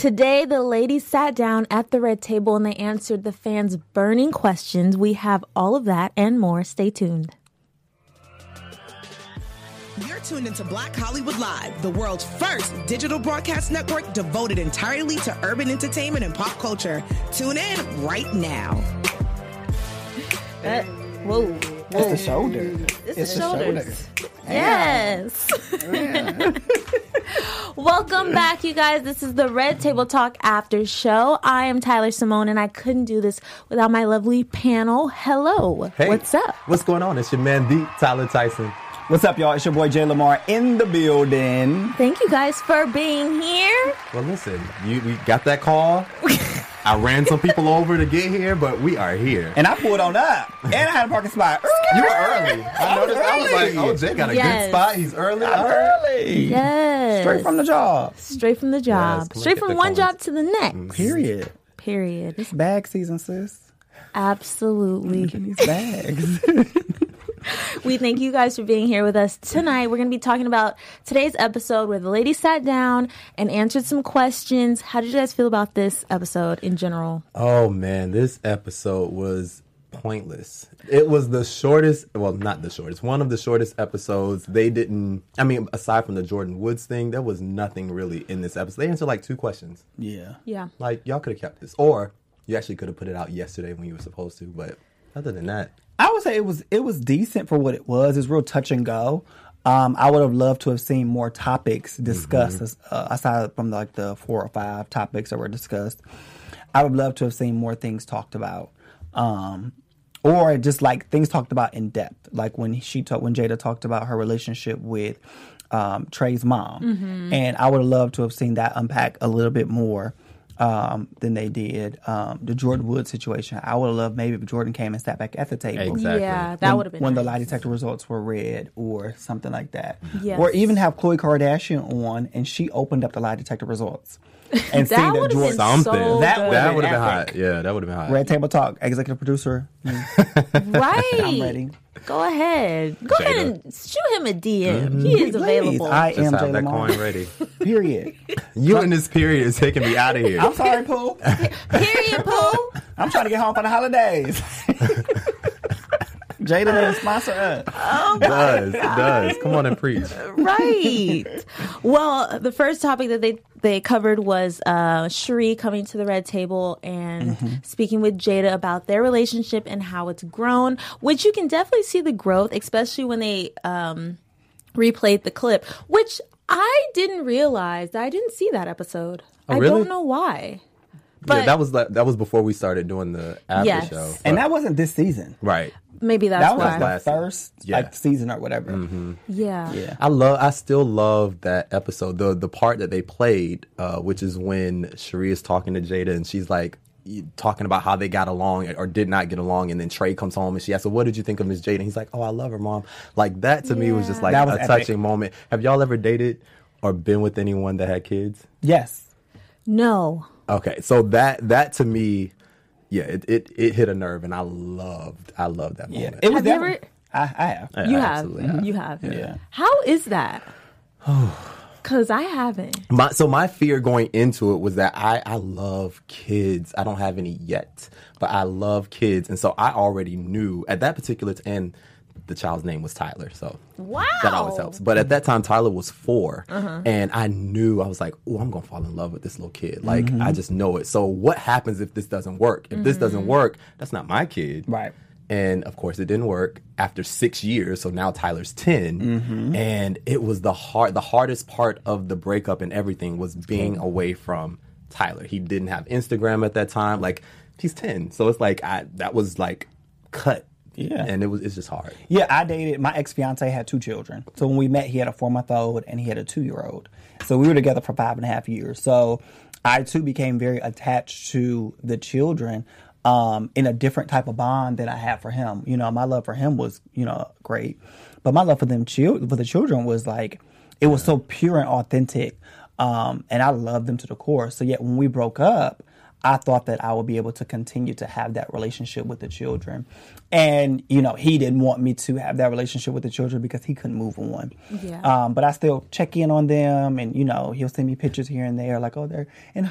Today, the ladies sat down at the red table and they answered the fans' burning questions. We have all of that and more. Stay tuned. You're tuned into Black Hollywood Live, the world's first digital broadcast network devoted entirely to urban entertainment and pop culture. Tune in right now. That, whoa. It's the shoulder. It's, It's the the shoulders. shoulder. Yes. Welcome back, you guys. This is the Red Table Talk After Show. I am Tyler Simone, and I couldn't do this without my lovely panel. Hello. Hey, What's up? What's going on? It's your man, the Tyler Tyson. What's up, y'all? It's your boy Jay Lamar in the building. Thank you guys for being here. Well, listen, you we got that call. I ran some people over to get here, but we are here. And I pulled on up. And I had a parking spot. you were early. I noticed. I was like, oh, Jay got a Yes. good spot. He's early. I'm early. Yes. Straight from the job. Straight from the job. look Straight from one colors. job to the next. Mm-hmm. Period. Period. It's bag season, sis. Absolutely. Getting these bags. We thank you guys for being here with us tonight. We're going to be talking about today's episode where the lady sat down and answered some questions. How did you guys feel about this episode in general? Oh man, this episode was pointless. It was the shortest, well, not the shortest, one of the shortest episodes. They didn't, I mean, aside from the Jordyn Woods thing, there was nothing really in this episode. They answered like two questions. yeah. Yeah. Like, y'all could have kept this. Or you actually could have put it out yesterday when you were supposed to. But other than that, I would say it was it was decent for what it was. It's real touch and go. Um, I would have loved to have seen more topics discussed as- uh, aside from like the four or five topics that were discussed. I would love to have seen more things talked about, um, or just like things talked about in depth, like when she talked when Jada talked about her relationship with um, Trey's mom, and I would have loved to have seen that unpack a little bit more um, than they did. Um, the Jordyn Wood situation, I would have loved maybe if Jordan came and sat back at the table Exactly. Yeah, that when- would have been when the lie detector results were read or something like that. Yes. Or even have Khloe Kardashian on and she opened up the lie detector results and see That that would've been Jordan. something. so That would've that been would have been hot. Yeah, that would have been hot. Red Table Talk, executive producer. mm, right. I'm ready. Go ahead. Go Jada. ahead and shoot him a DM. He is Please, available. I Just am have Jay that Lamar. coin ready. Period. You in this period is taking me out of here. I'm sorry, Pooh. Period, Pooh. I'm trying to get home for the holidays. Jada didn't sponsor us. It does. It does. Come on and preach. right. Well, the first topic that they they covered was uh, Sheree coming to the red table and speaking with Jada about their relationship and how it's grown, which you can definitely see the growth, especially when they um, replayed the clip, which I didn't realize. I didn't see that episode. I Oh, really? don't know why. But yeah, that was like, that was before we started doing the after Yes. show. And that wasn't this season. right. Maybe that's That was why. the last- first Yeah. like season or whatever. yeah. Yeah. I love. I still love that episode. The the part that they played, uh, which is when Sheree is talking to Jada and she's like y- talking about how they got along or did not get along, and then Trey comes home and she asks, "So what did you think of Miss Jada?" And he's like, "Oh, I love her, mom." Like that to me was just Yeah. like That was a epic. touching moment. Have y'all ever dated or been with anyone that had kids? Yes. No. Okay, so that that to me, yeah, it it, it hit a nerve, and I loved I loved that Yeah. moment. It was Have you ever- I, I have. Yeah, You absolutely. have. You have. Yeah. How is that? Because I haven't. My, so my fear going into it was that I, I love kids. I don't have any yet, but I love kids, and so I already knew at that particular t- and the child's name was Tyler. So Wow. that always helps. But at that time, Tyler was 4 uh-huh. and I knew I was like, "Oh, I'm gonna fall in love with this little kid." Like I mm-hmm. just know it. So what happens if this doesn't work? If this doesn't mm-hmm. work, that's not my kid, Right. And of course, it didn't work after six years. So now Tyler's 10 mm-hmm. and it was the hard, the hardest part of the breakup and everything was being away from Tyler. He didn't have Instagram at that time. Like he's ten, so it's like I that was like cut. Yeah. and it was it's just hard. Yeah, I dated my ex fiance had two children. So when we met, he had a four month old and he had a two year old. So we were together for five and a half years. So I too became very attached to the children um, in a different type of bond than I had for him. You know, my love for him was you know great, but my love for them chil- for the children was like it was so pure and authentic, um, and I loved them to the core. So yet when we broke up. I thought that I would be able to continue to have that relationship with the children. And, you know, he didn't want me to have that relationship with the children because he couldn't move on. Yeah. Um, but I still check in on them and, you know, he'll send me pictures here and there like, oh, they're in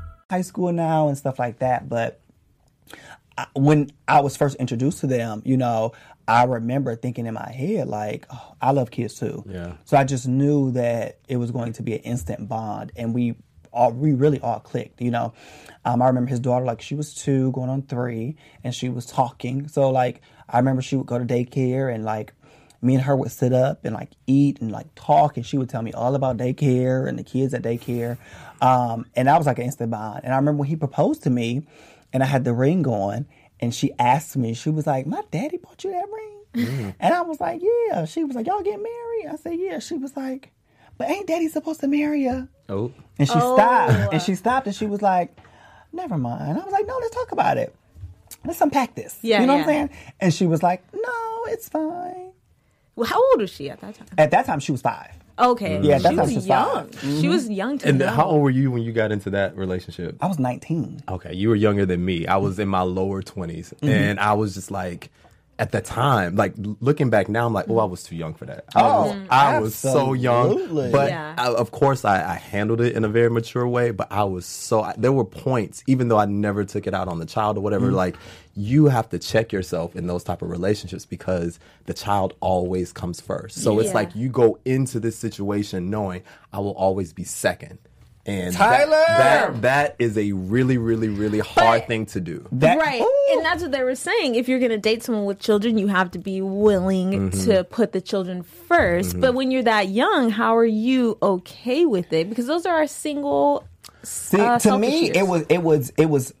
High school now and stuff like that. But I, when I was first introduced to them, you know, I remember thinking in my head like, oh, I love kids too. Yeah. So I just knew that it was going to be an instant bond, and we all we really all clicked. You know, um, I remember his daughter like she was two, going on three, and she was talking. So like I remember she would go to daycare and like me and her would sit up and like eat and like talk and she would tell me all about daycare and the kids at daycare. Um, and I was like an instant bond and i remember when he proposed to me and i had the ring on and she asked me she was like my daddy bought you that ring? And i was like yeah. She was like y'all get married? I said yeah. She was like but ain't daddy supposed to marry you Oh, and she stopped. And she stopped and she was like never mind. I was like no let's talk about it. Let's unpack this. Yeah, you know yeah. what i'm saying? And she was like no it's fine Well, how old was she at that time? at that time she was five Okay. Yeah, that's she how was she was young. five. She was young to and know. how old were you when you got into that relationship? I was 19. Okay, you were younger than me. I was in my lower 20s. Mm-hmm. And I was just like, at the time, like looking back now, I'm like, oh, I was too young for that. I was, Oh, I was so young. absolutely. But Yeah. I, of course, I, I handled it in a very mature way. But I was so, I, there were points, even though I never took it out on the child or whatever, Mm-hmm. like, you have to check yourself in those type of relationships because the child always comes first. So it's like you go into this situation knowing I will always be second. And Tyler! that that is a really, really, really hard But- thing to do. That, right. Ooh. And that's what they were saying. If you're going to date someone with children, you have to be willing Mm-hmm. to put the children 1st But when you're that young, how are you okay with it? Because those are our single. See, uh, to me, selfish it was it was it was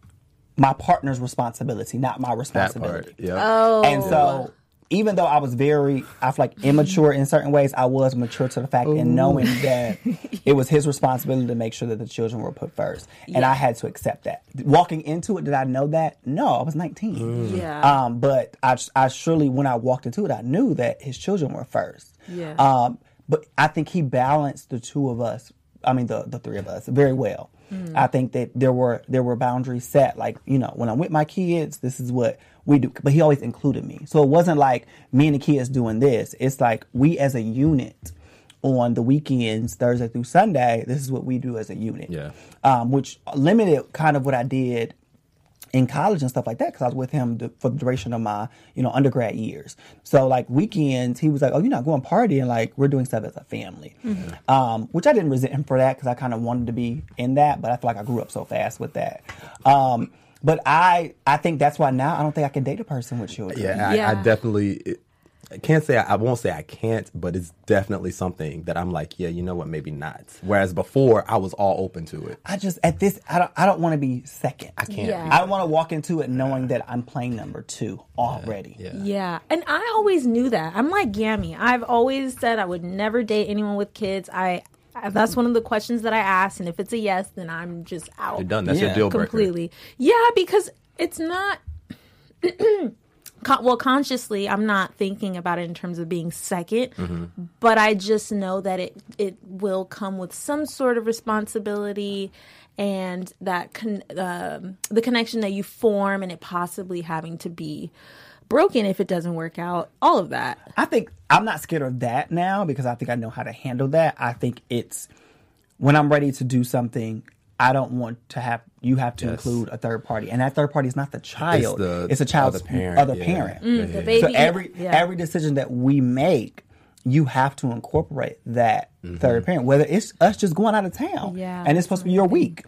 my partner's responsibility, not my That responsibility. part. Yeah. Oh. And so, even though I was very, I feel like immature in certain ways, I was mature to the fact in knowing that it was his responsibility to make sure that the children were put first, and I had to accept that. Walking into it, did I know that? No, I was nineteen. Yeah. Um, but I, I surely, when I walked into it, I knew that his children were first. Yeah. Um, but I think he balanced the two of us. I mean, the the three of us very well. I think that there were there were boundaries set. Like you know, when I'm with my kids, this is what we do. But he always included me, so it wasn't like me and the kids doing this. It's like we as a unit on the weekends, Thursday through Sunday. This is what we do as a unit. Yeah. Um, which limited kind of what I did in college and stuff like that because I was with him the, for the duration of my you know undergrad years. So like weekends, he was like, "Oh, you're not going partying? Like we're doing stuff as a family," um, which I didn't resent him for that because I kind of wanted to be in that, but I feel like I grew up so fast with that. Um, but I I think that's why now I don't think I can date a person with children. Yeah, I, I definitely it- I can't say I, I won't say I can't, but it's definitely something that I'm like, yeah, you know what, maybe not. Whereas before, I was all open to it. I just at this I don't I don't want to be second. I can't Yeah. I don't want to walk into it knowing that I'm playing number two already. Yeah. Yeah, and I always knew that. I'm like Gammy. I've always said I would never date anyone with kids. I, I that's one of the questions that I ask, and if it's a yes, then I'm just out. You're done. That's Yeah. your deal breaker. completely. Yeah, because it's not. con- well, consciously, I'm not thinking about it in terms of being 2nd Mm-hmm. but I just know that it it will come with some sort of responsibility and that con- um, the connection that you form and it possibly having to be broken if it doesn't work out. All of that. I think I'm not scared of that now because I think I know how to handle that. I think it's when I'm ready to do something, I don't want to have you have to Yes. include a third party, and that third party is not the child; it's, the a child's other parent, other yeah. parent. Mm, the baby. So every yeah. every decision that we make, you have to incorporate that third parent, whether it's us just going out of town, Yeah, and it's supposed to be your week,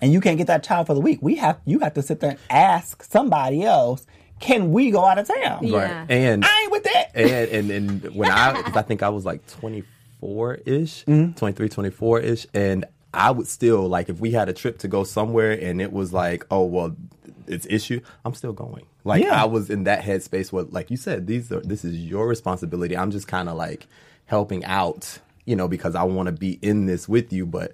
and you can't get that child for the week. We have you have to sit there and ask somebody else, can we go out of town? Yeah. Right. And I ain't with that. and and, and when I because I think I was like 24 ish, Mm-hmm. 23, 24 ish, and I would still like if we had a trip to go somewhere and it was like, oh well, it's issue. I'm still going. Like Yeah. I was in that headspace where, like you said, these are this is your responsibility. I'm just kind of like helping out, you know, because I want to be in this with you, but.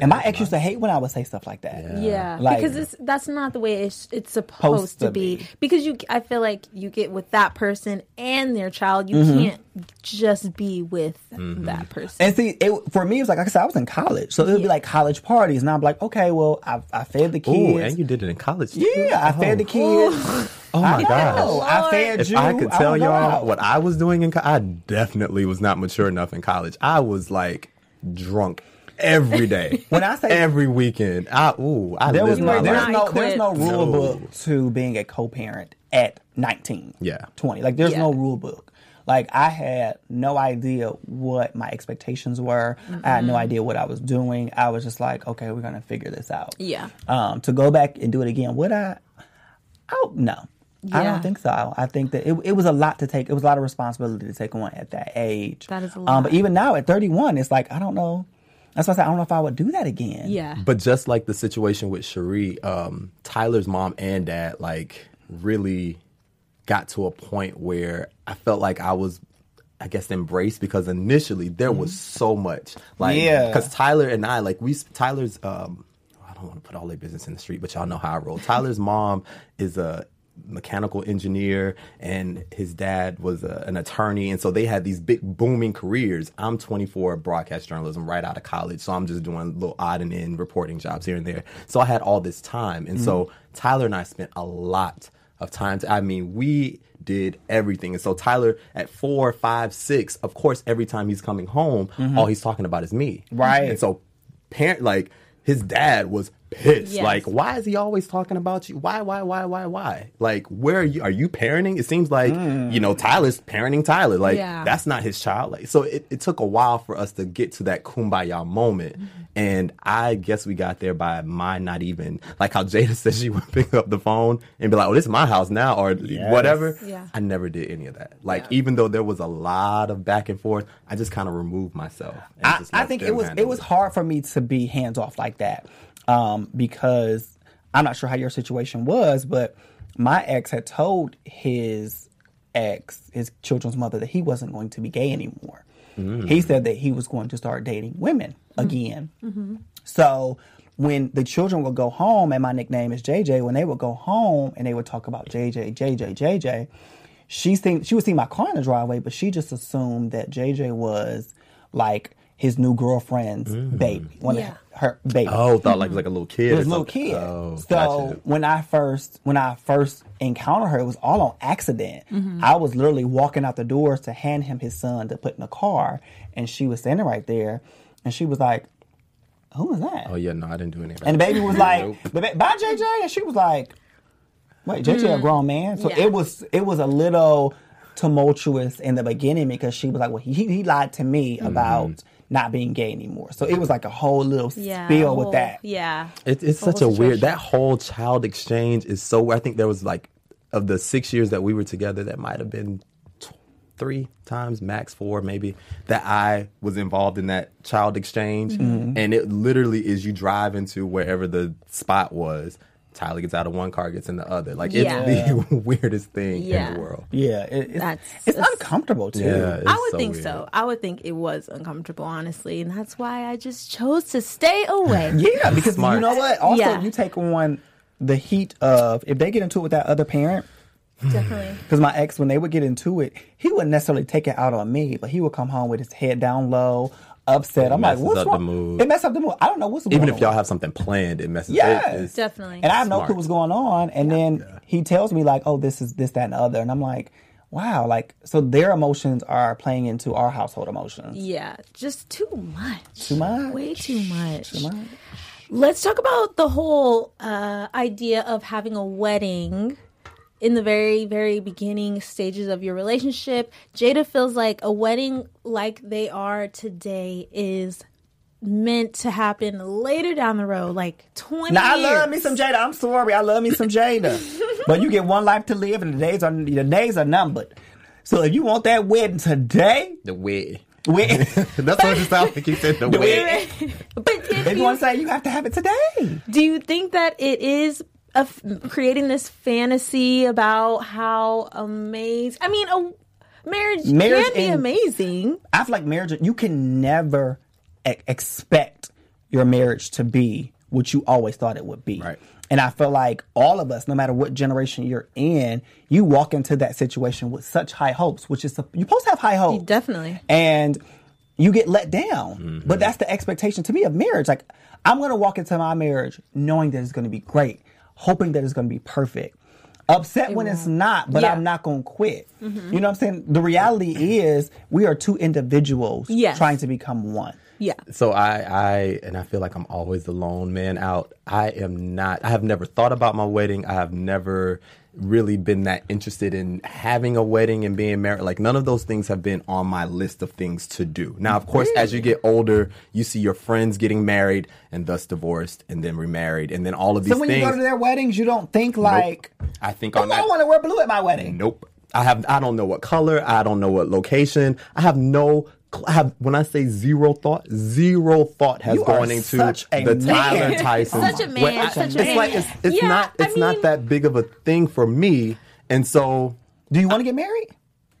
And my ex used to hate when I would say stuff like that. Yeah, Like- because it's that's not the way it's, it's supposed to to be. be. Because you, I feel like you get with that person and their child, you Mm-hmm. can't just be with that person. And see, it, for me, it was like, like I said, I was in college. So it would be like college parties. And I'm like, okay, well, I, I fed the kids. Ooh, and you did it in college. too? yeah, I fed the kids. Oh my god! I Lord. fed If you. I could tell would go y'all what I was doing in college, I definitely was not mature enough in college. I was like drunk every day. When I say- every weekend, I ooh, I There was my no, there's life. not no, there's no equipped. rule No. book to being a co-parent at 19, Yeah. 20. Like there's no Yeah. rule book. Like I had no idea what my expectations were. I had no idea what I was doing. I was just like, okay, we're gonna figure this out. Yeah. Um, to go back and do it again, would I? Oh no. I don't think so. I think that it, it was a lot to take. It was a lot of responsibility to take on at that age. That is a Um, but even now at 31, it's like I don't know. That's why I said I don't know if I would do that again. yeah, But just like the situation with Sheree, um, Tyler's mom and dad like really got to a point where I felt like I was, I guess, embraced because initially there was so much, like, Yeah. because Tyler and I, like, we Tyler's, um, I don't want to put all their business in the street, but y'all know how I roll. Tyler's mom is a mechanical engineer and his dad was a, an attorney and so they had these big booming careers. I'm 24 broadcast journalism right out of college so i'm just doing little odd and end reporting jobs here and there. So i had all this time and so mm-hmm. tyler and i spent a lot of time to, i mean we did everything and so tyler at four five six of course every time he's coming home mm-hmm. all he's talking about is me. Right. and so parent like his dad was pissed. Yes. like why is he always talking about you? Why why why why why? Like where are you are you parenting? It seems like you know mm. tyler's parenting tyler. Like Yeah. that's not his child. Like so it, it took a while for us to get to that kumbaya moment. Mm-hmm. And i guess we got there by my not even like how jada said she would pick up the phone and be like oh this is my house now or whatever. Yeah. i never did any of that. Like even though there was a lot of back and forth i just kind of removed myself I, I think it was it was hard for me to be hands off like that um, because I'm not sure how your situation was, but my ex had told his ex, his children's mother, that he wasn't going to be gay anymore. Mm. He said that he was going to start dating women mm-hmm. again. Mm-hmm. So when the children would go home, and my nickname is JJ, when they would go home and they would talk about JJ, JJ, JJ, she seen she would see my car in the driveway, but she just assumed that JJ was like his new girlfriend's baby, one Yeah. of her baby. Oh, thought like it was like a little kid. It was a little kid. Oh, so gotcha. when I first when I first encountered her, it was all on accident. Mm-hmm. I was literally walking out the doors to hand him his son to put in the car, and she was standing right there, and she was like, "Who was that?" Oh yeah, no, I didn't do anything. And the baby was like, the ba- "Bye, JJ," and she was like, "Wait, JJ a mm. grown man?" So Yeah. it was it was a little tumultuous in the beginning because she was like, "Well, he he lied to me about mm-hmm. Not being gay anymore." So it was like a whole little yeah, spill a with that. Yeah, It, it's The whole such a weird that whole child exchange is so. I think there was like of the six years that we were together, that might have been t- three times, max four, maybe that I was involved in that child exchange, Mm-hmm. and it literally is you drive into wherever the spot was. Tyler gets out of one car, gets in the other. Like Yeah. it's the weirdest thing Yeah. in the world. Yeah, it, it's, That's- it's that's- uncomfortable too. Yeah, it's I would so think weird. so. I would think it was uncomfortable, honestly, and that's why I just chose to stay away. Yeah, because Smart. you know what? Also, Yeah. you take on the heat of if they get into it with that other parent. Definitely. Because my ex, when they would get into it, he wouldn't necessarily take it out on me, but he would come home with his head down low, upset. It I'm like, what's up the wrong? mood. It messes up the mood. I don't know what's going Even if y'all have something planned, it messes. Yeah, it, it's- Definitely. and I have no clue what's going on, and then he tells me like, "Oh, this is this, that, and the other," and I'm like, "Wow!" Like, so their emotions are playing into our household emotions. Yeah, just too much. Too much. Way too much. Too much. Let's talk about the whole uh, idea of having a wedding in the very, very beginning stages of your relationship. Jada feels like a wedding like they are today is meant to happen later down the road, like 20 Now I love me some Jada. I'm sorry, I love me some Jada. but you get one life to live, and the days are the days are numbered. So if you want that wedding today, the wedding. we- That's what it sounds like. You said the way. but if if you you, want to say you have to have it today. do you think that it is a f- creating this fantasy about how amazing? I mean, a marriage, Marriage can be in- amazing. I feel like marriage, you can never e- expect your marriage to be what you always thought it would be. Right. And I feel like all of us, no matter what generation you're in, you walk into that situation with such high hopes, which is you're supposed to have high hopes. Definitely. And you get let down. But mm-hmm. that's the expectation to me of marriage. Like I'm going to walk into my marriage knowing that it's going to be great, hoping that it's going to be perfect. Upset when it's not, but Yeah. I'm not going to quit. Mm-hmm. You know what I'm saying? The reality is we are two individuals Yes. trying to become one. Yeah. So I, I, and I feel like I'm always the lone man out. I am not. I have never thought about my wedding. I have never really been that interested in having a wedding and being married. Like none of those things have been on my list of things to do. Now, of course, as you get older, you see your friends getting married and thus divorced and then remarried and then all of these So when things. you go to their weddings, you don't think like, I think oh, on I want to wear blue at my wedding. Nope. I have. I don't know what color. I don't know what location. I have no. I have. When I say zero thought, zero thought has You gone into such a the man. Tyler Tyson. Such a man, When I- such a it's man. like it's, it's Yeah, not. I It's not that big of a thing for me. And so Do you want to get married?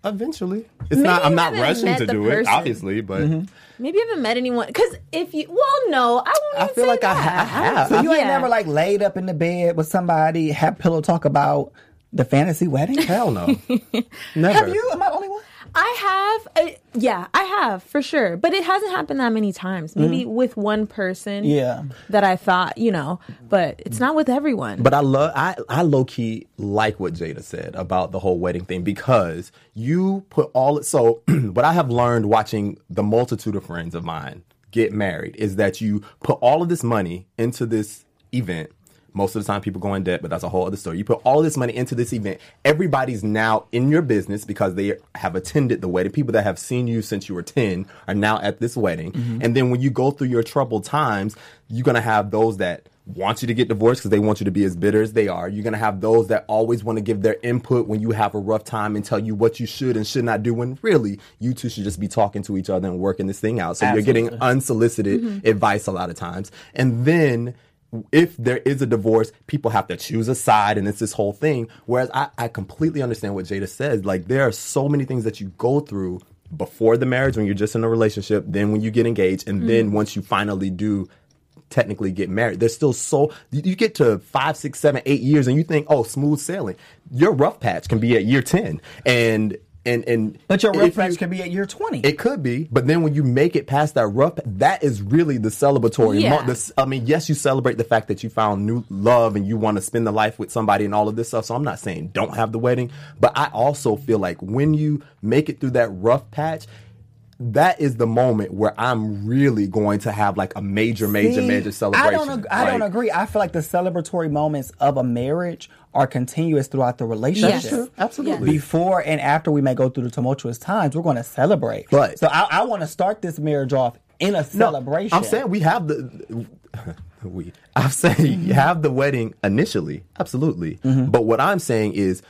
eventually, it's Maybe not. I'm not rushing to the do it, obviously. But mm-hmm. Maybe you haven't met anyone. Because if you, well, no, I won't I even feel say like I that. ha- I have. So you ain't Yeah. never like laid up in the bed with somebody, have pillow talk about the fantasy wedding? hell no. Never. Have you? Am I the only one? I have, uh, yeah, I have for sure, but it hasn't happened that many times. Maybe with one person, Yeah. that I thought, you know, but it's not with everyone. But I love I I low key like what Jada said about the whole wedding thing because you put all so what I have learned watching the multitude of friends of mine get married is that you put all of this money into this event. Most of the time people go in debt, but that's a whole other story. You put all this money into this event. Everybody's now in your business because they have attended the wedding. People that have seen you since you were 10 are now at this wedding. Mm-hmm. And then when you go through your troubled times, you're going to have those that want you to get divorced because they want you to be as bitter as they are. You're going to have those that always want to give their input when you have a rough time and tell you what you should and should not do when really you two should just be talking to each other and working this thing out. So you're getting unsolicited mm-hmm. advice a lot of times. And then if there is a divorce, people have to choose a side and it's this whole thing. Whereas I, I completely understand what Jada says. Like there are so many things that you go through before the marriage when you're just in a relationship, then when you get engaged, and then mm-hmm. once you finally do technically get married. There's still so you you get to five, six, seven, eight years, and you think, oh, smooth sailing. Your rough patch can be at year ten, and and and But your rough patch you- can be at year 20. It could be, but then when you make it past that rough, that is really the celebratory. Yeah. mo- this- I mean, yes, you celebrate the fact that you found new love and you want to spend the life with somebody and all of this stuff. So I'm not saying don't have the wedding, but I also feel like when you make it through that rough patch. That is the moment where I'm really going to have like a major, major, See, major celebration. I don't. ag- I don't agree. I feel like the celebratory moments of a marriage are continuous throughout the relationship. Yes. True. Absolutely. Before and after we may go through the tumultuous times, we're going to celebrate. But- so I, I want to start this marriage off in a celebration. I'm saying we have the we. I'm saying you have the wedding initially, absolutely. Mm-hmm. But what I'm saying is,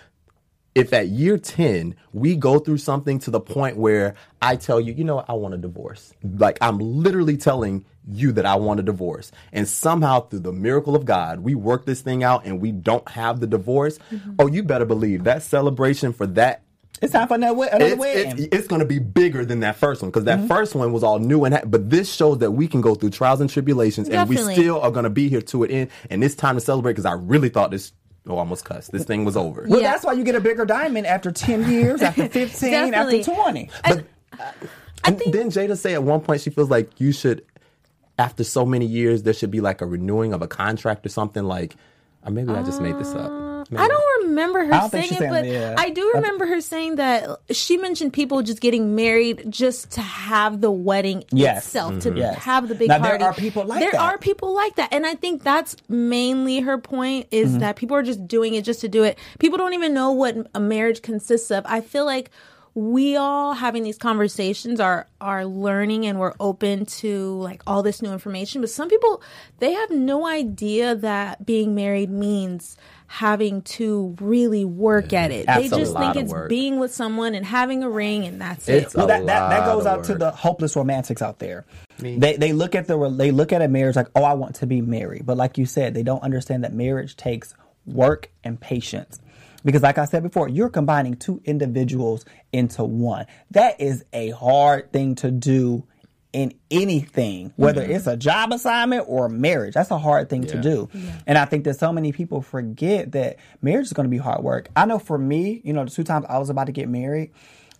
if at year ten we go through something to the point where I tell you, you know, I want a divorce. Like I'm literally telling you that I want a divorce, and somehow through the miracle of God, we work this thing out, and we don't have the divorce. Mm-hmm. Oh, you better believe that celebration for that it's time for another, wed- another it's, it's, it's going to be bigger than that first one because that mm-hmm. first one was all new and ha- but this shows that we can go through trials and tribulations and Definitely. we still are going to be here to it end and it's time to celebrate because I really thought this oh I almost cussed this thing was over well, Yeah. that's why you get a bigger diamond after 10 years, after 15, after 20. but and then Jada say at one point she feels like you should after so many years there should be like a renewing of a contract or something like or maybe I just made this up uh, Maybe. I don't remember her saying it, said but yeah. I do remember her saying that she mentioned people just getting married just to have the wedding Yes. itself, to Yes. have the big Now, there party. are people like there that. are people like that, and I think that's mainly her point is Mm-hmm. that people are just doing it just to do it. People don't even know what a marriage consists of. I feel like we all having these conversations are are learning and we're open to like all this new information but some people they have no idea that being married means having to really work at it they just think it's work. being with someone and having a ring and that's It's it well, that, that, that goes of out to the hopeless romantics out there. They they look at the they look at a marriage like, oh, I want to be married, but like you said, they don't understand that marriage takes work and patience. Because, like I said before, you're combining two individuals into one. That is a hard thing to do in anything, whether mm-hmm. it's a job assignment or marriage. That's a hard thing to Yeah. do. And I think that so many people forget that marriage is going to be hard work. I know for me, you know, the two times I was about to get married,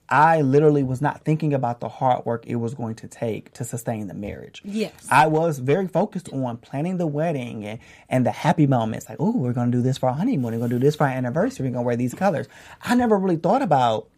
I literally was not thinking about the hard work it was going to take to sustain the marriage. Yes. I was very focused on planning the wedding and, and the happy moments. Like, oh, we're going to do this for our honeymoon. We're going to do this for our anniversary. We're going to wear these colors. I never really thought about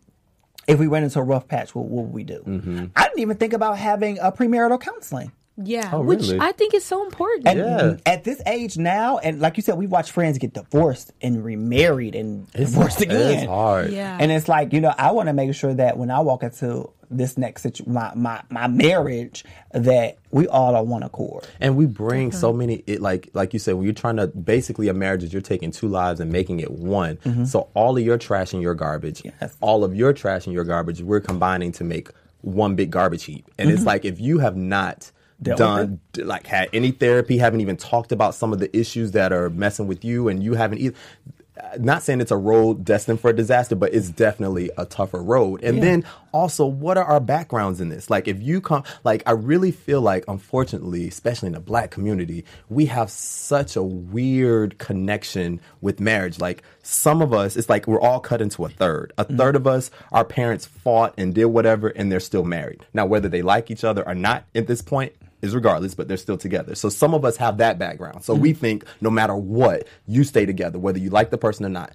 if we went into a rough patch, what, what would we do? Mm-hmm. I didn't even think about having a premarital counseling. Yeah, Oh, which really? I think is so important. And Yeah. at this age now, and like you said, we watch friends get divorced and remarried and divorced again. It's hard. yeah, And it's like, you know, I want to make sure that when I walk into this next situ- my, my my marriage, that we all are one accord. And we bring so many it like like you said, when you're trying to basically a marriage is you're taking two lives and making it one. Mm-hmm. So all of your trash and your garbage, Yes. all of your trash and your garbage, we're combining to make one big garbage heap. And it's mm-hmm. like if you have not done d- like had any therapy, haven't even talked about some of the issues that are messing with you, and you haven't either. Not saying it's a road destined for a disaster, but it's definitely a tougher road. And then also, what are our backgrounds in this? Like, if you come, like, I really feel like, unfortunately, especially in the black community, we have such a weird connection with marriage. Like, some of us, it's like we're all cut into a third. A mm-hmm. third of us, our parents fought and did whatever, and they're still married. Now, whether they like each other or not at this point, is regardless, but they're still together. So some of us have that background. So we think no matter what, you stay together, whether you like the person or not.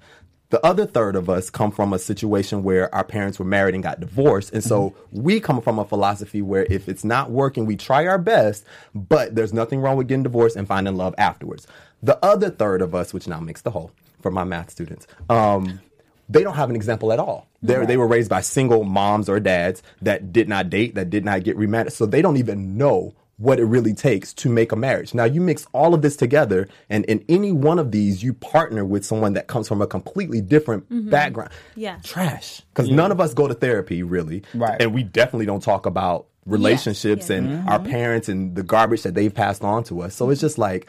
The other third of us come from a situation where our parents were married and got divorced. And so we come from a philosophy where if it's not working, we try our best, but there's nothing wrong with getting divorced and finding love afterwards. The other third of us, which now makes the whole for my math students, um, they don't have an example at all. They they were raised by single moms or dads that did not date, that did not get remarried, so they don't even know what it really takes to make a marriage. Now you mix all of this together, and in any one of these, you partner with someone that comes from a completely different mm-hmm. background. Yeah. trash. Because none of us go to therapy really, Right. And we definitely don't talk about relationships Yeah. and mm-hmm. our parents and the garbage that they've passed on to us. So it's just like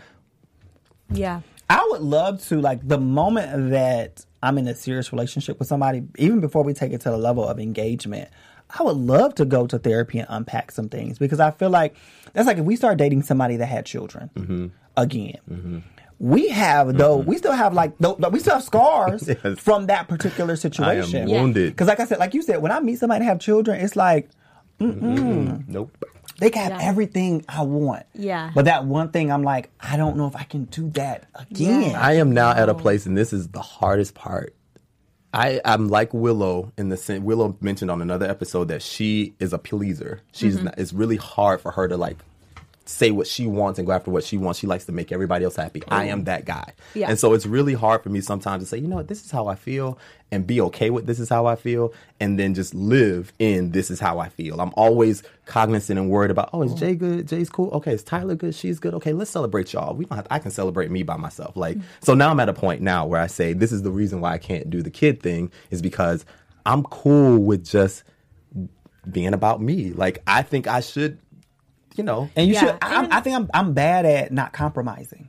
yeah, I would love to like the moment that I'm in a serious relationship with somebody, even before we take it to the level of engagement. I would love to go to therapy and unpack some things because I feel like that's like if we start dating somebody that had children Mm-hmm. again. We have though we still have like though, we still have scars Yes. from that particular situation. wounded. Because like I said, like you said, when I meet somebody that have children, it's like nope. they can have Yeah. everything I want. Yeah. But that one thing I'm like, I don't know if I can do that again. Yeah. I am now at a place, and this is the hardest part. I, I'm like Willow in the sense Willow mentioned on another episode that she is a pleaser. She's Mm-hmm. not, it's really hard for her to like say what she wants and go after what she wants. She likes to make everybody else happy. I am that guy. Yeah. And so it's really hard for me sometimes to say, you know what, this is how I feel and be okay with this is how I feel and then just live in this is how I feel. I'm always cognizant and worried about, oh, is Jay good? Jay's cool. Okay, is Tyler good? She's good. Okay, let's celebrate y'all. We don't have I can celebrate me by myself. Like mm. so now I'm at a point now where I say this is the reason why I can't do the kid thing is because I'm cool with just being about me. Like I think I should you know, And you Yeah, should. I, even- I think I'm I'm bad at not compromising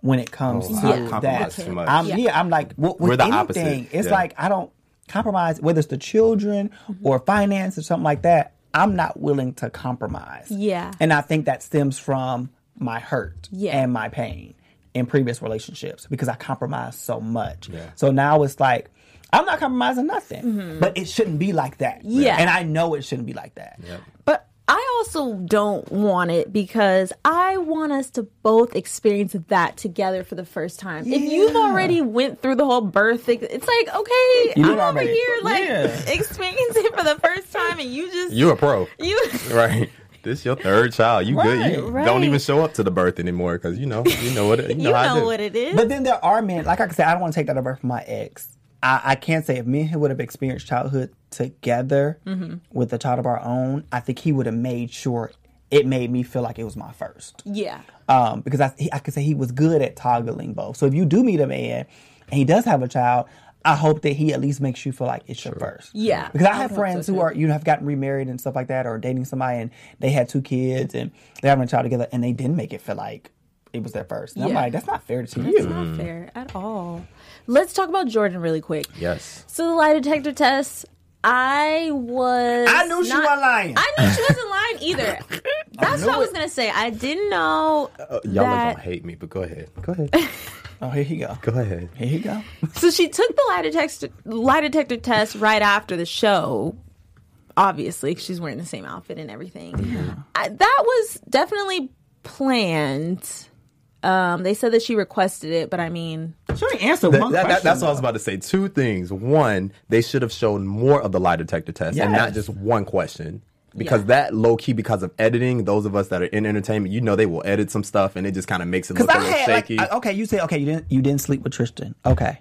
when it comes Oh, to I that. compromise too much. I'm, Yeah. yeah. I'm like with, with We're the anything. opposite, It's yeah. like I don't compromise whether it's the children Mm-hmm. or finance or something like that. I'm not willing to compromise. Yeah. and I think that stems from my hurt Yeah. and my pain in previous relationships because I compromised so much. Yeah. So now it's like. I'm not compromising nothing, but it shouldn't be like that. Mm-hmm. Yeah. and I know it shouldn't be like that. But I also don't want it because I want us to both experience that together for the first time. If you've already went through the whole birth thing, it's like, okay, You I'm did over already. here like Yeah. experiencing it for the first time and you just you're a pro. you right. This your third child. You good. You Right, don't even show up to the birth anymore because you know you know what it, you know, you know what it is. But then there are men, like I said, I don't want to take that away from my ex. I, I can't say if me and him would have experienced childhood together Mm-hmm. with a child of our own, I think he would have made sure it made me feel like it was my first. yeah. Um, because I, he, I could say he was good at toggling both. So if you do meet a man and he does have a child, I hope that he at least makes you feel like it's your first. Yeah. Because I I have hope so, friends who are you know have gotten remarried and stuff like that, or dating somebody and they had two kids and they're having a child together and they didn't make it feel like it was their first. And I'm Yeah. like, that's not fair to That's you. That's not fair at all. Let's talk about Jordan really quick. Yes. So the lie detector test, I was. I knew she not- wasn't lying. I knew she wasn't lying either. That's what I was gonna say. I didn't know Uh, y'all are gonna hate me, but go ahead. Go ahead. Oh, here he go. Go ahead. Here he go. So she took the lie detector lie detector test right after the show. Obviously, 'cause she's wearing the same outfit and everything. I, that was definitely planned. Um, they said that she requested it, but I mean, She only answered That- one that- that- question. that's what I was about to say. Two things. One, they should have shown more of the lie detector test and not just one question. Because Yeah. that low key, because of editing, those of us that are in entertainment, you know, they will edit some stuff and it just kind of makes it look a I little had shaky. I- okay, you say okay, you didn't you didn't sleep with Tristan. Okay.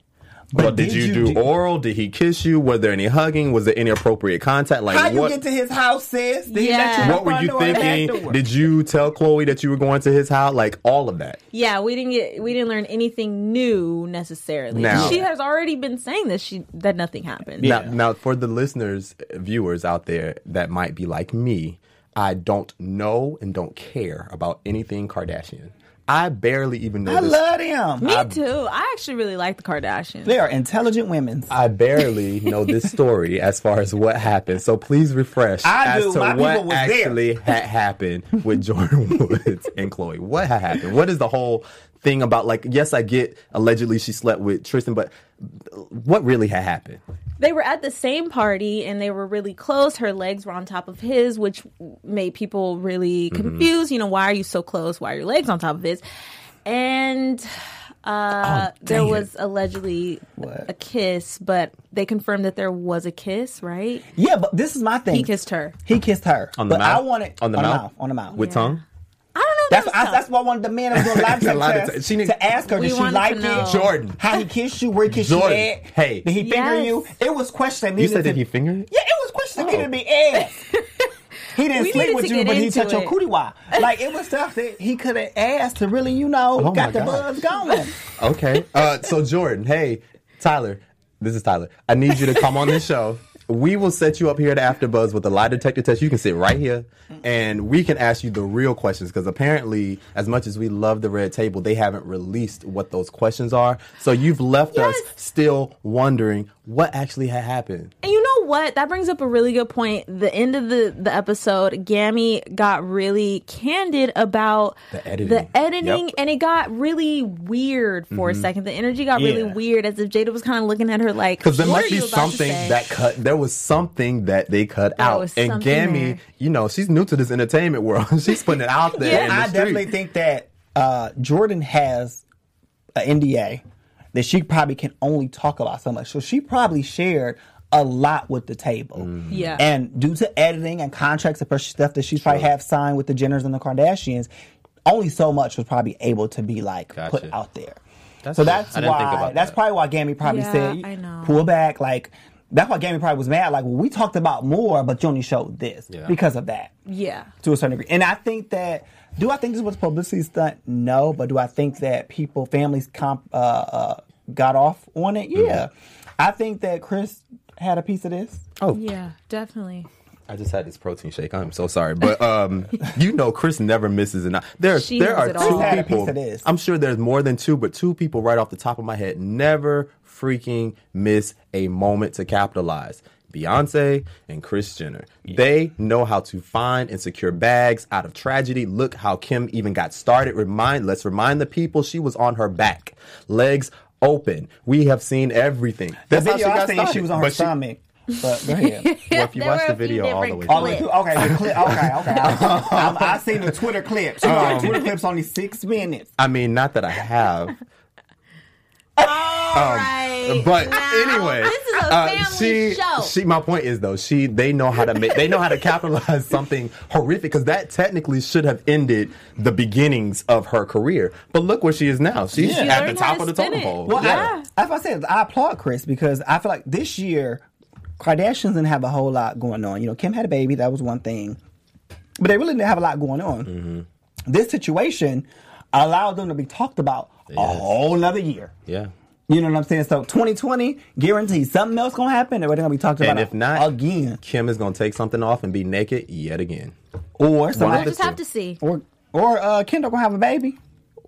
Well, did, you, do, oral? Did he kiss you? Was there any hugging? Was there any appropriate contact? Like How you what? get to his house, sis? Did Yeah. let you what were you door or back thinking? Did you tell Khloe that you were going to his house? Like all of that. yeah, we didn't get we didn't learn anything new necessarily. Now- she has already been saying this. She that nothing happened. Now, now, for the listeners, viewers out there that might be like me, I don't know and don't care about anything Kardashian. I barely even know I this. love them. Me too. I actually really like the Kardashians. They are intelligent women. I barely know this story as far as what happened. So please refresh I as do. to My what was there. actually had happened with Jordan Woods and Khloe. What had happened? What is the whole thing about? Like, yes, I get allegedly she slept with Tristan, but what really had happened? They were at the same party and they were really close. Her legs were on top of his, which made people really Mm-hmm. confused. You know, why are you so close? Why are your legs on top of his? And uh, there dang it. was allegedly What? a kiss, but they confirmed that there was a kiss, right? Yeah, but this is my thing. He kissed her. He kissed her. On the but mouth? I wanted On the mouth? On the mouth. With tongue? I don't know. If That's that was I, tough. that's why I wanted the man that was doing live The lie test detector. She need- to ask her did she wanted like it. Jordan. how he kissed you, where he kissed Jordan, you at, hey. did he finger you? It was question. You said did he finger you? Yeah, it was question me to be asked. He didn't We sleep with you, but he into touched your cootie wah. Like it was stuff that he could have asked to really, you know, Oh got the God. buzz going. Okay. Uh, so Jordan, hey, Tyler, this is Tyler. I need you to come on this show. We will set you up here at AfterBuzz with a lie detector test. You can sit right here, and we can ask you the real questions. Because apparently, as much as we love the red table, they haven't released what those questions are. So you've left us still wondering what actually had happened. And you know what? That brings up a really good point. The end of the, the episode, Gammy got really candid about The editing. the editing, Yep. Mm-hmm. and it got really weird for a second. The energy got really weird, as if Jada was kind of looking at her like, Because there "What must are be you about to something that cut. There was something that they cut out. And Gammy, there. you know, she's new to this entertainment world. she's putting it out there. Yeah. in the I street. definitely think that uh, Jordan has an NDA that she probably can only talk about so much. So she probably shared a lot with the table. Mm. Yeah. And due to editing and contracts and stuff that she's probably have signed with the Jenners and the Kardashians, only so much was probably able to be like put out there. That's so that's I why that's that. probably why Gammy probably Yeah, said I know. pull back like that's why Gammy probably was mad like well we talked about more but you only showed this Yeah. because of that yeah. to a certain degree. And I think that do I think this was publicity stunt? No, but do I think that people, families, comp, uh, uh, got off on it? Yeah, I think that Kris had a piece of this. Oh, Yeah, definitely. I just had this protein shake. I'm so sorry, but um, you know, Kris never misses an. There, She there are two all. Kris had a people. piece this. I'm sure there's more than two, but two people right off the top of my head never freaking miss a moment to capitalize. Beyonce and Kris Jenner. They know how to find and secure bags out of tragedy. Look how Kim even got started. Remind, let's remind the people she was on her back, legs open. We have seen everything. The That's how she video I got seen, started. she was on her But she- stomach. But go ahead. Well, if you There watch the video all the way through, the two, okay, the clip, okay, okay. I, I'm- I seen the Twitter clip. She Um, um, Twitter clips only six minutes. I mean, not that I have. All right. Um, But Now, anyway, this is a uh, she, show. she. My point is though, she they know how to make they know how to capitalize something horrific because that technically should have ended the beginnings of her career. But look where she is now. She's She at the top to of the totem pole. Well, Yeah. I, as I said, I applaud Kris because I feel like this year, Kardashians didn't have a whole lot going on. You know, Kim had a baby, that was one thing. But they really didn't have a lot going on. Mm-hmm. This situation allowed them to be talked about a whole nother year. yeah. You know what I'm saying? So 2020, guaranteed something else gonna happen, and we're gonna be talked about And if not, again. Kim is gonna take something off and be naked yet again. Or We'll just have to see. or or uh, Kendall gonna have a baby.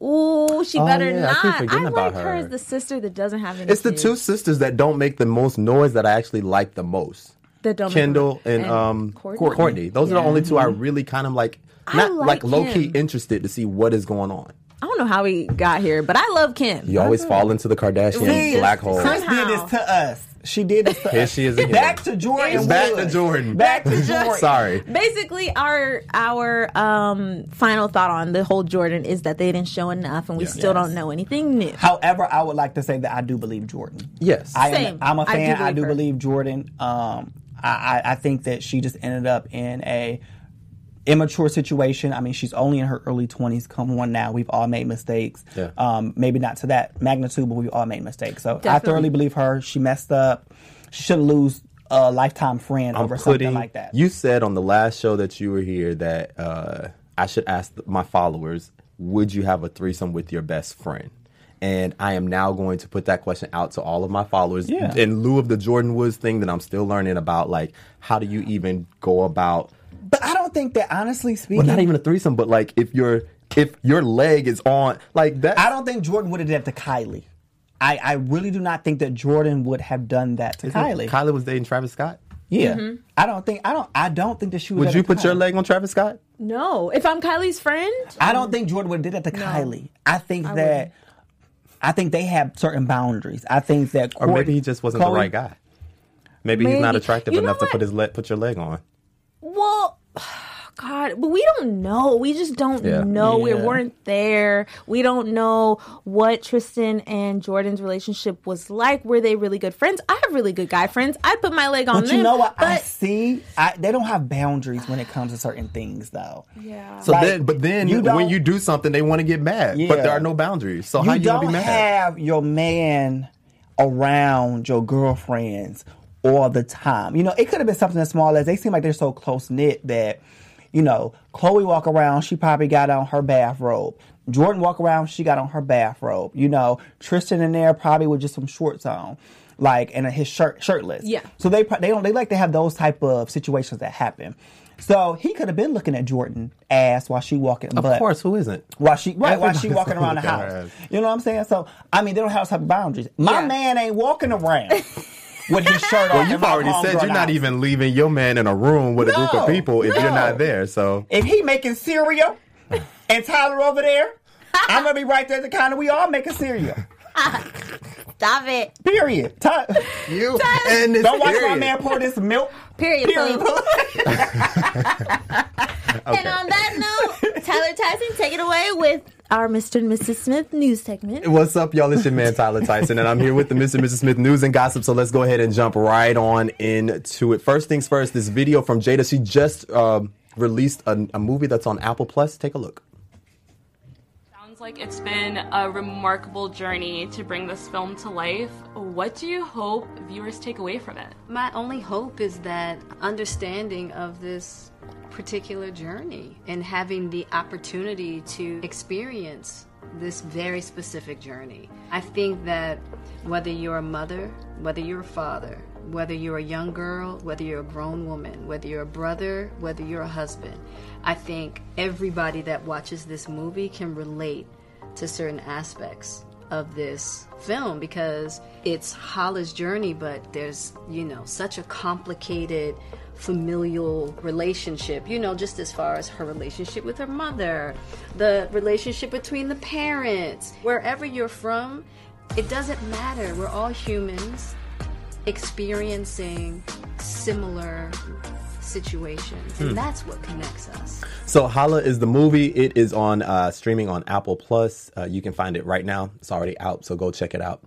Ooh, she Oh, better yeah, I keep not. forgetting I about like her. her. as the sister that doesn't have any. It's the kids. two sisters that don't make the most noise that I actually like the most. The Don't Kendall and, and um Kourtney. Kourtney. Those are the only two I really kind of like I not like like, low key interested to see what is going on. I don't know how he got here, but I love Kim. You always fall into the Kardashian See, black hole. Kris did this to us. She did this to Here us. she is again. Back to Jordan. Back to Jordan. Back to Jordan. Sorry. Basically, our our um, final thought on the whole Jordan is that they didn't show enough, and we Yeah. still Yes. don't know anything new. However, I would like to say that I do believe Jordan. Yes. I am, Same. I'm a I do fan. I do, believe her. believe Jordan. Um, I, I, I think that she just ended up in a immature situation. I mean, she's only in her early 20s. Come on now, we've all made mistakes. Yeah. Um, maybe not to that magnitude, but we've all made mistakes. So I thoroughly believe her. She messed up. She shouldn't lose a lifetime friend I'm over putting something like that. You said on the last show that you were here that uh, I should ask my followers, would you have a threesome with your best friend? And I am now going to put that question out to all of my followers Yeah. in lieu of the Jordyn Woods thing that I'm still learning about. Like, how do you even go about? But I don't think that, honestly speaking, Well, not even a threesome, but like if your if your leg is on like that. I don't think Jordyn would have done that to Kylie. I, I really do not think that Jordyn would have done that to Isn't Kylie. it- Kylie was dating Travis Scott. Yeah, Mm-hmm. I don't think I don't I don't think that she would. Would have you done put your leg on Travis Scott? No, if I'm Kylie's friend, I don't think Jordyn would have did that to Kylie. I think that I think they have certain boundaries. I think that Or maybe he just wasn't Khloe- the right guy. Maybe, he's not attractive You know enough to put his le- put your leg on. Well. God, but we don't know. We just don't Yeah. know. We weren't there. We don't know what Tristan and Jordyn's relationship was like. Were they really good friends? I have really good guy friends. I'd put my leg on But them. you know what I see? I, they don't have boundaries when it comes to certain things, though. yeah. So Like, then, but then you when you do something, they want to get mad. But there are no boundaries. So how you you gonna don't be mad? have your man around your girlfriends all the time. You know, it could have been something as small as they seem like they're so close knit that, you know, Khloe walk around, she probably got on her bathrobe. Jordyn walk around, she got on her bathrobe. You know, Tristan in there probably with just some shorts on. Like and his shirt shirtless. Yeah. So they pro- they don't they like to have those type of situations that happen. So he could have been looking at Jordyn ass while she walking. Of but course, who isn't? while she right while she walking around the looking at her house. You know what I'm saying? So I mean, they don't have those type of boundaries. My Yeah. man ain't walking around with his shirt on. Well, you've already said you're not house. even leaving your man in a room with a group of people if you're not there. So If he making cereal and Tyler over there, I'm gonna be right there at the counter. We all making cereal. Stop it. Period. Ty- you and this don't watch my man pour this milk. Period. Period. Pooh. And on that note, Tyler Tyson, take it away with our Mr. and Mrs. Smith news segment. What's up, y'all? It's your man Tyler Tyson, and I'm here with the Mr. and Mrs. Smith news and gossip. So let's go ahead and jump right on into it. First things first, this video from Jada. She just um, released a, a movie that's on Apple Plus. Take a look. Sounds like it's been a remarkable journey to bring this film to life. What do you hope viewers take away from it? My only hope is that understanding of this particular journey and having the opportunity to experience this very specific journey. I think that whether you're a mother, whether you're a father, whether you're a young girl, whether you're a grown woman, whether you're a brother, whether you're a husband, I think everybody that watches this movie can relate to certain aspects of this film because it's Hala's journey, but there's, you know, such a complicated familial relationship, you know, just as far as her relationship with her mother, the relationship between the parents, wherever you're from, it doesn't matter. We're all humans experiencing similar situations, and that's what connects us. So Hala is the movie. It is on uh, streaming on Apple Plus. Uh, you can find it right now. It's already out, so go check it out.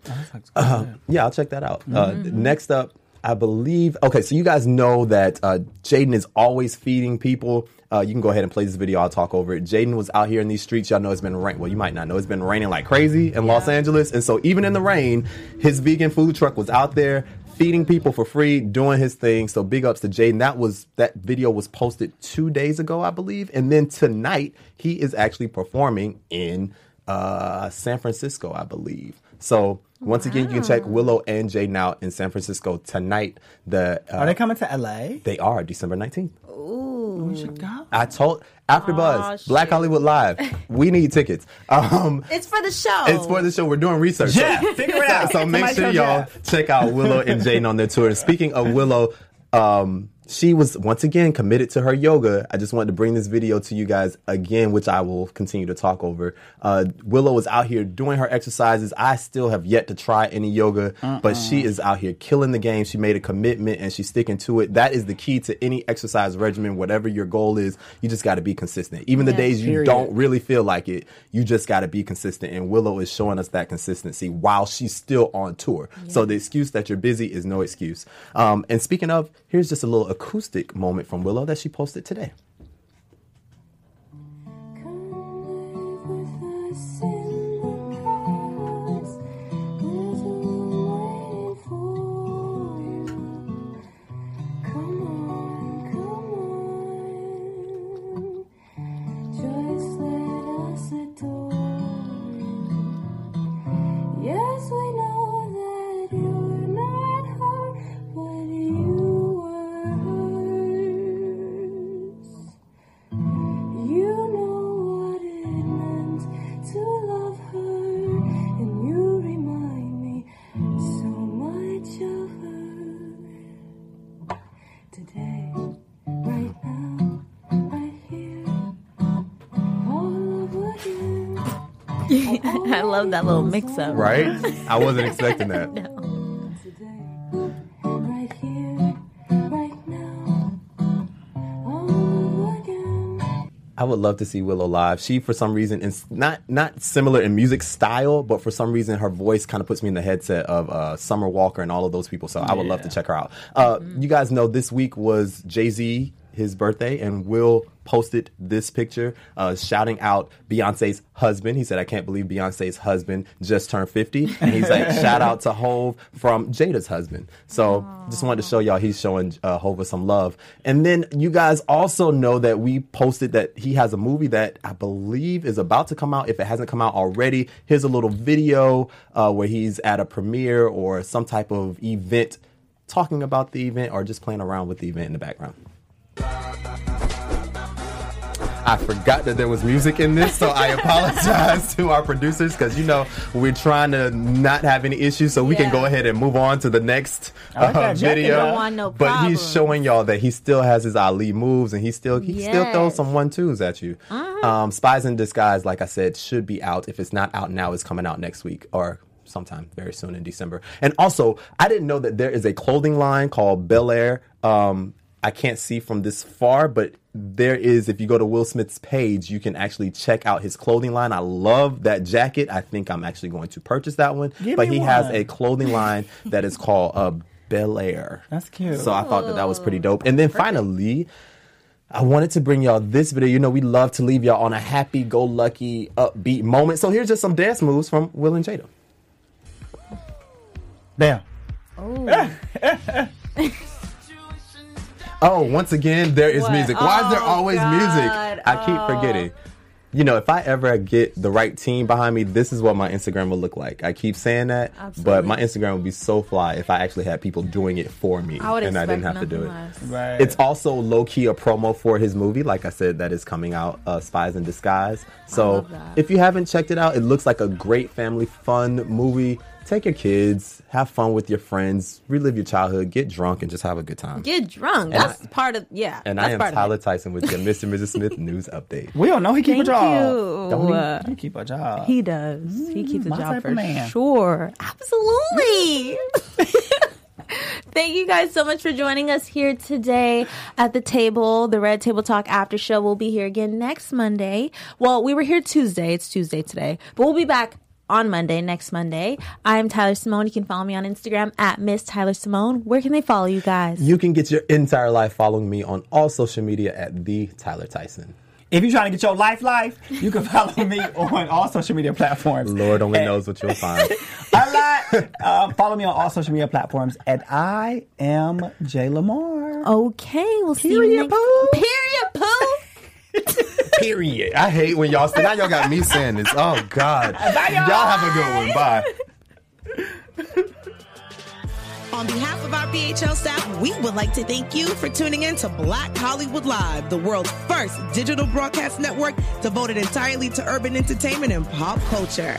Uh, yeah, I'll check that out. Uh, next up, I believe. Okay, so you guys know that uh, Jaden is always feeding people. Uh, you can go ahead and play this video. I'll talk over it. Jaden was out here in these streets. Y'all know it's been rain. Well, you might not know it's been raining like crazy in Los Angeles, and so even in the rain, his vegan food truck was out there feeding people for free, doing his thing. So big ups to Jaden. That was that video was posted two days ago, I believe, and then tonight he is actually performing in uh, San Francisco, I believe. So once again, you can check Willow and Jaden now in San Francisco tonight. The uh, Are they coming to LA? they are December nineteenth. Ooh, We should go. I told After Buzz, Black. Hollywood Live. We need tickets. Um, It's for the show. it's for the show. We're doing research. Jeff, figure it out. So make sure y'all Jeff. check out Willow and Jaden on their tour. And speaking of Willow, Um, she was once again committed to her yoga. I just wanted to bring this video to you guys again, which I will continue to talk over. Uh, Willow is out here doing her exercises. I still have yet to try any yoga, but she is out here killing the game. She made a commitment and she's sticking to it. That is the key to any exercise regimen, whatever your goal is. You just got to be consistent. Even the Yeah. days you don't really feel like it, you just got to be consistent. And Willow is showing us that consistency while she's still on tour. So the excuse that you're busy is no excuse. Um, and speaking of, here's just a little acoustic moment from Willow that she posted today. Love that little mix up. Right? I wasn't expecting that. Today, right here, right now, all over again. I would love to see Willow live. She, for some reason, is not not similar in music style, but for some reason, her voice kind of puts me in the headset of uh, Summer Walker and all of those people. So I would love to check her out. Uh, You guys know this week was Jay Z his birthday, and Will posted this picture uh, shouting out Beyonce's husband. He said, "I can't believe Beyonce's husband just turned 50." And he's like, "Shout out to Hove from Jada's husband." So just wanted to show y'all he's showing uh, Hova some love. And then you guys also know that we posted that he has a movie that I believe is about to come out. If it hasn't come out already, here's a little video uh, where he's at a premiere or some type of event talking about the event or just playing around with the event in the background. I forgot that there was music in this, so I apologize to our producers because you know we're trying to not have any issues, so we can go ahead and move on to the next uh, jacket, video. though. Don't want no but he's showing y'all that he still has his Ali moves, and he still he still throws Uh-huh. some one twos at you. Um, Spies in Disguise, like I said, should be out. If it's not out now, it's coming out next week or sometime very soon in December. And also, I didn't know that there is a clothing line called Bel Air. Um, I can't see from this far, but there is. If you go to Will Smith's page, you can actually check out his clothing line. I love that jacket. I think I'm actually going to purchase that one. Give but me he has a clothing line that is called uh, Bel Air. That's cute. So I thought that that was pretty dope. And then finally, I wanted to bring y'all this video. You know, we love to leave y'all on a happy, go lucky, upbeat moment. So here's just some dance moves from Will and Jada. Damn. Oh, once again, there is What? music. Why is there Oh, always God. music? I keep Oh. forgetting. You know, if I ever get the right team behind me, this is what my Instagram will look like. I keep saying that, but my Instagram would be so fly if I actually had people doing it for me I and I didn't have to do it. Right. It's also low key a promo for his movie, like I said, that is coming out, uh, Spies in Disguise. So if you haven't checked it out, it looks like a great family fun movie. Take your kids, have fun with your friends, relive your childhood, get drunk, and just have a good time. Get drunk. And That's part of yeah. and that's I am part Tyler Tyson with your Mr. and Mrs. Smith news update. we don't know he keep Thank a job. you. Don't he? He keep a job. He does. He keeps a mm, job for man. sure. Absolutely. Thank you guys so much for joining us here today at the table. The Red Table Talk after show will be here again next Monday. Well, we were here Tuesday. It's Tuesday today, but we'll be back on Monday, next Monday. I'm Tyler Simone. You can follow me on Instagram at Miss Tyler Simone. Where can they follow you guys? You can get your entire life following me on all social media at the Tyler Tyson. If you're trying to get your life life, you can follow me on all social media platforms. Lord only And- knows what you'll find. A lot. Um, follow me on all social media platforms at I am Jay Lamar. Okay, we'll see you Period, next. poo. Period, poo. Period. I hate when y'all say now y'all got me saying this. Oh God. y'all. have a good one. Bye. On behalf of our BHL staff, we would like to thank you for tuning in to Black Hollywood Live, the world's first digital broadcast network devoted entirely to urban entertainment and pop culture.